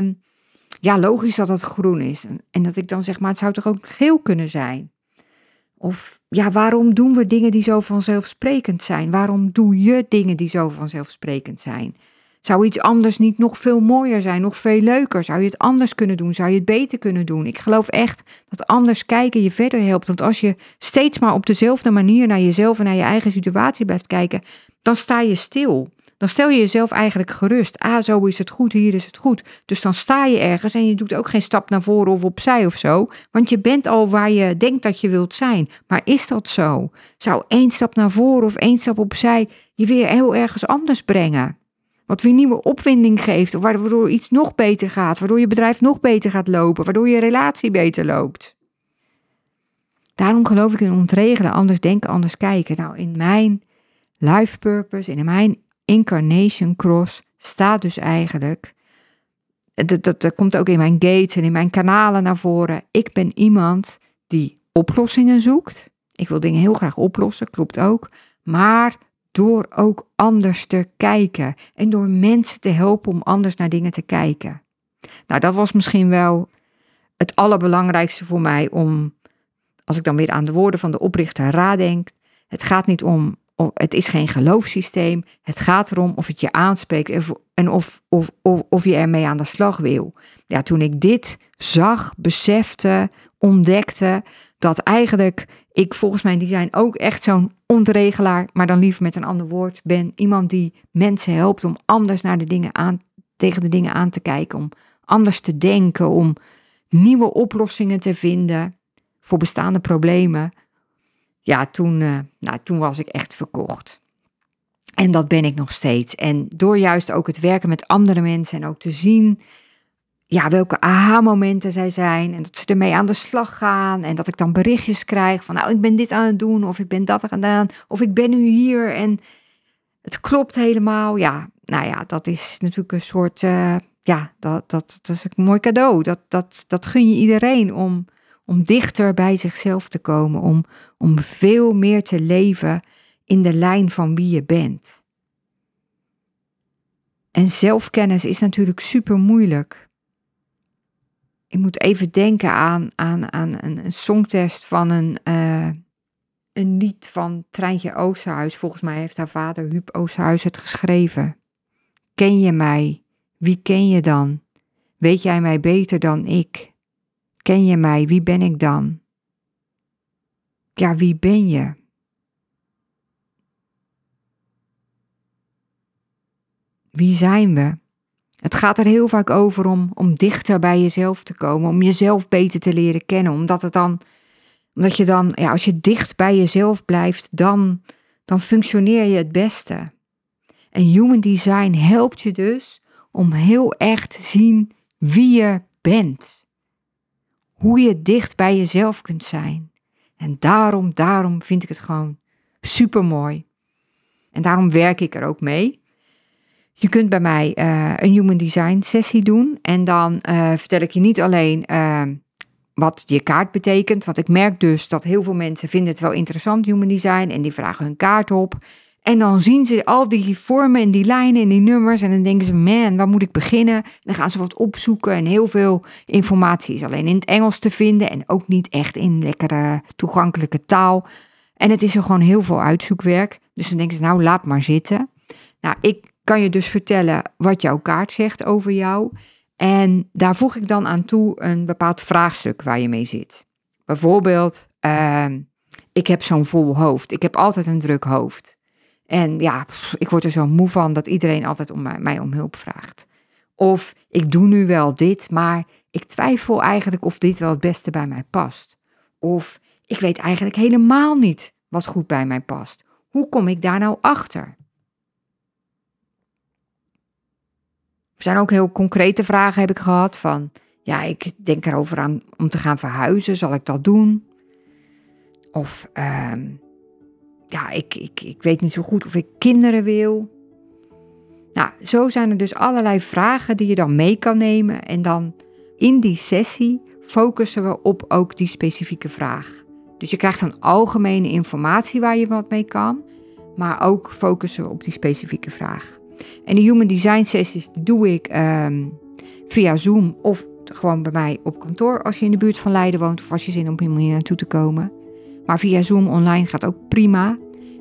ja, logisch dat het groen is. En dat ik dan zeg, maar het zou toch ook geel kunnen zijn? Of ja, waarom doen we dingen die zo vanzelfsprekend zijn? Waarom doe je dingen die zo vanzelfsprekend zijn? Zou iets anders niet nog veel mooier zijn, nog veel leuker? Zou je het anders kunnen doen? Zou je het beter kunnen doen? Ik geloof echt dat anders kijken je verder helpt. Want als je steeds maar op dezelfde manier naar jezelf en naar je eigen situatie blijft kijken, dan sta je stil dan stel je jezelf eigenlijk gerust. Ah, zo is het goed, hier is het goed. Dus dan sta je ergens en je doet ook geen stap naar voren of opzij of zo. Want je bent al waar je denkt dat je wilt zijn. Maar is dat zo? Zou één stap naar voren of één stap opzij je weer heel ergens anders brengen? Wat weer nieuwe opwinding geeft, waardoor iets nog beter gaat, waardoor je bedrijf nog beter gaat lopen, waardoor je relatie beter loopt. Daarom geloof ik in ontregelen, anders denken, anders kijken. Nou, in mijn life purpose, in mijn Incarnation Cross staat dus eigenlijk, dat, dat, dat komt ook in mijn gates en in mijn kanalen naar voren. Ik ben iemand die oplossingen zoekt. Ik wil dingen heel graag oplossen, klopt ook. Maar door ook anders te kijken en door mensen te helpen om anders naar dingen te kijken. Nou, dat was misschien wel het allerbelangrijkste voor mij om, als ik dan weer aan de woorden van de oprichter Ra denk, het gaat niet om het is geen geloofssysteem. Het gaat erom of het je aanspreekt en of, of, of, je ermee aan de slag wil. Ja, toen ik dit zag, besefte, ontdekte, dat eigenlijk ik volgens mijn design ook echt zo'n ontregelaar, maar dan liever met een ander woord, ben. Iemand die mensen helpt om anders naar de dingen aan, tegen de dingen aan te kijken, om anders te denken, om nieuwe oplossingen te vinden voor bestaande problemen ja, toen, uh, nou, toen was ik echt verkocht. En dat ben ik nog steeds. En door juist ook het werken met andere mensen en ook te zien ja, welke aha-momenten zij zijn. En dat ze ermee aan de slag gaan. En dat ik dan berichtjes krijg van nou, ik ben dit aan het doen. Of ik ben dat gedaan. Of ik ben nu hier. En het klopt helemaal. Ja, nou ja, dat is natuurlijk een soort... Uh, ja, dat, dat, dat is een mooi cadeau. Dat, dat, dat gun je iedereen om om dichter bij zichzelf te komen, om, om veel meer te leven in de lijn van wie je bent. En zelfkennis is natuurlijk super moeilijk. Ik moet even denken aan, aan, aan een, een songtest van een, uh, een lied van Treintje Oosterhuis. Volgens mij heeft haar vader Huub Oosterhuis het geschreven. Ken je mij? Wie ken je dan? Weet jij mij beter dan ik? Ken je mij? Wie ben ik dan? Ja, wie ben je? Wie zijn we? Het gaat er heel vaak over om, om dichter bij jezelf te komen, om jezelf beter te leren kennen, omdat het dan, omdat je dan, ja, als je dicht bij jezelf blijft, dan, dan functioneer je het beste. En human design helpt je dus om heel erg te zien wie je bent hoe je dicht bij jezelf kunt zijn. En daarom, daarom vind ik het gewoon super mooi. En daarom werk ik er ook mee. Je kunt bij mij uh, een Human Design sessie doen. En dan uh, vertel ik je niet alleen uh, wat je kaart betekent. Want ik merk dus dat heel veel mensen vinden het wel interessant, Human Design. En die vragen hun kaart op. En dan zien ze al die vormen en die lijnen en die nummers. En dan denken ze, man, waar moet ik beginnen? Dan gaan ze wat opzoeken. En heel veel informatie is alleen in het Engels te vinden. En ook niet echt in lekkere toegankelijke taal. En het is er gewoon heel veel uitzoekwerk. Dus dan denken ze, nou, laat maar zitten. Nou, ik kan je dus vertellen wat jouw kaart zegt over jou. En daar voeg ik dan aan toe een bepaald vraagstuk waar je mee zit. Bijvoorbeeld, uh, ik heb zo'n vol hoofd. Ik heb altijd een druk hoofd. En ja, ik word er zo moe van dat iedereen altijd om mij, om hulp vraagt. Of ik doe nu wel dit, maar ik twijfel eigenlijk of dit wel het beste bij mij past. Of ik weet eigenlijk helemaal niet wat goed bij mij past? Hoe kom ik daar nou achter? Er zijn ook heel concrete vragen heb ik gehad van, ja, ik denk erover aan om te gaan verhuizen, zal ik dat doen? Of, ehm, ja, ik, ik, ik weet niet zo goed of ik kinderen wil. Nou, zo zijn er dus allerlei vragen die je dan mee kan nemen. En dan in die sessie focussen we op ook die specifieke vraag. Dus je krijgt dan algemene informatie waar je wat mee kan, maar ook focussen we op die specifieke vraag. En de Human Design sessies doe ik ehm, via Zoom of gewoon bij mij op kantoor als je in de buurt van Leiden woont of als je zin om hier naartoe te komen. Maar via Zoom online gaat ook prima.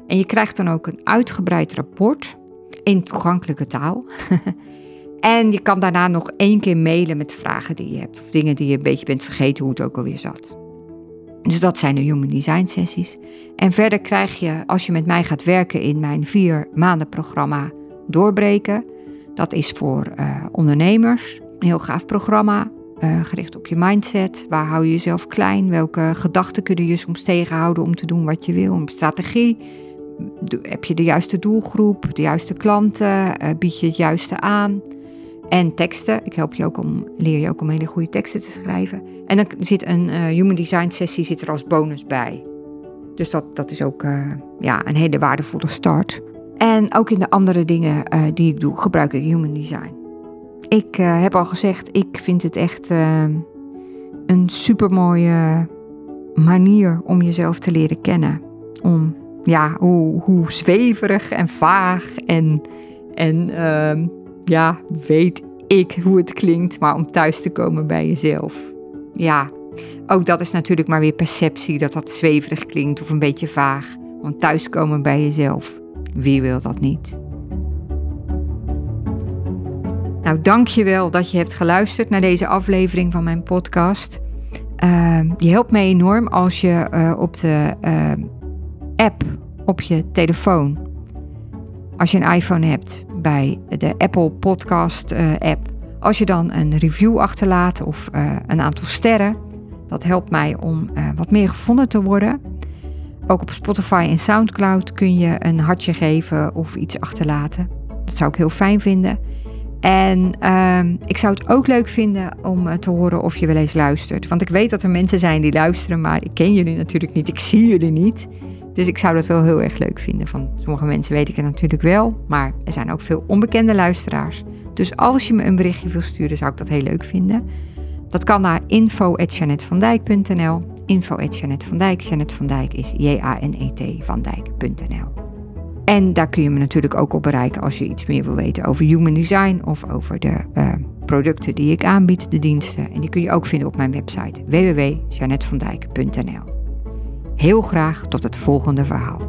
En je krijgt dan ook een uitgebreid rapport in toegankelijke taal. en je kan daarna nog één keer mailen met vragen die je hebt of dingen die je een beetje bent vergeten hoe het ook alweer zat. Dus dat zijn de Human Design sessies. En verder krijg je, als je met mij gaat werken in mijn vier maanden programma Doorbreken. Dat is voor uh, ondernemers. Een heel gaaf programma, uh, gericht op je mindset. Waar hou je jezelf klein? Welke gedachten kunnen je soms tegenhouden om te doen wat je wil? Een strategie. Heb je de juiste doelgroep, de juiste klanten? Uh, bied je het juiste aan? En teksten. Ik help je ook om, leer je ook om hele goede teksten te schrijven. En dan zit een uh, Human Design sessie zit er als bonus bij. Dus dat, dat is ook ja, een hele waardevolle start. En ook in de andere dingen die ik doe, gebruik ik Human Design. Ik heb al gezegd, ik vind het echt een supermooie manier om jezelf te leren kennen. Om, ja, hoe, hoe zweverig en vaag en, en ehm, ja, weet ik hoe het klinkt, maar om thuis te komen bij jezelf. Ja, ook dat is natuurlijk maar weer perceptie, dat dat zweverig klinkt of een beetje vaag. Want thuiskomen bij jezelf, wie wil dat niet? Nou, dankjewel dat je hebt geluisterd naar deze aflevering van mijn podcast. Uh, je helpt me enorm als je uh, op de uh, app op je telefoon, als je een iPhone hebt, bij de Apple Podcast uh, app. Als je dan een review achterlaat of een aantal sterren, dat helpt mij om wat meer gevonden te worden. Ook op Spotify en SoundCloud kun je een hartje geven of iets achterlaten. Dat zou ik heel fijn vinden. En uh, ik zou het ook leuk vinden om te horen of je wel eens luistert. Want ik weet dat er mensen zijn die luisteren, maar ik ken jullie natuurlijk niet. Ik zie jullie niet. Dus ik zou dat wel heel erg leuk vinden. Van sommige mensen weet ik het natuurlijk wel, maar er zijn ook veel onbekende luisteraars. Dus als je me een berichtje wil sturen, zou ik dat heel leuk vinden. Dat kan naar info.janetvandijk.nl info.janetvandijk. Janet van Dijk is J-A-N-E-T van Dijk.nl En daar kun je me natuurlijk ook op bereiken als je iets meer wil weten over human design of over de uh, producten die ik aanbied, de diensten. En die kun je ook vinden op mijn website www.janetvandijk.nl Heel graag tot het volgende verhaal.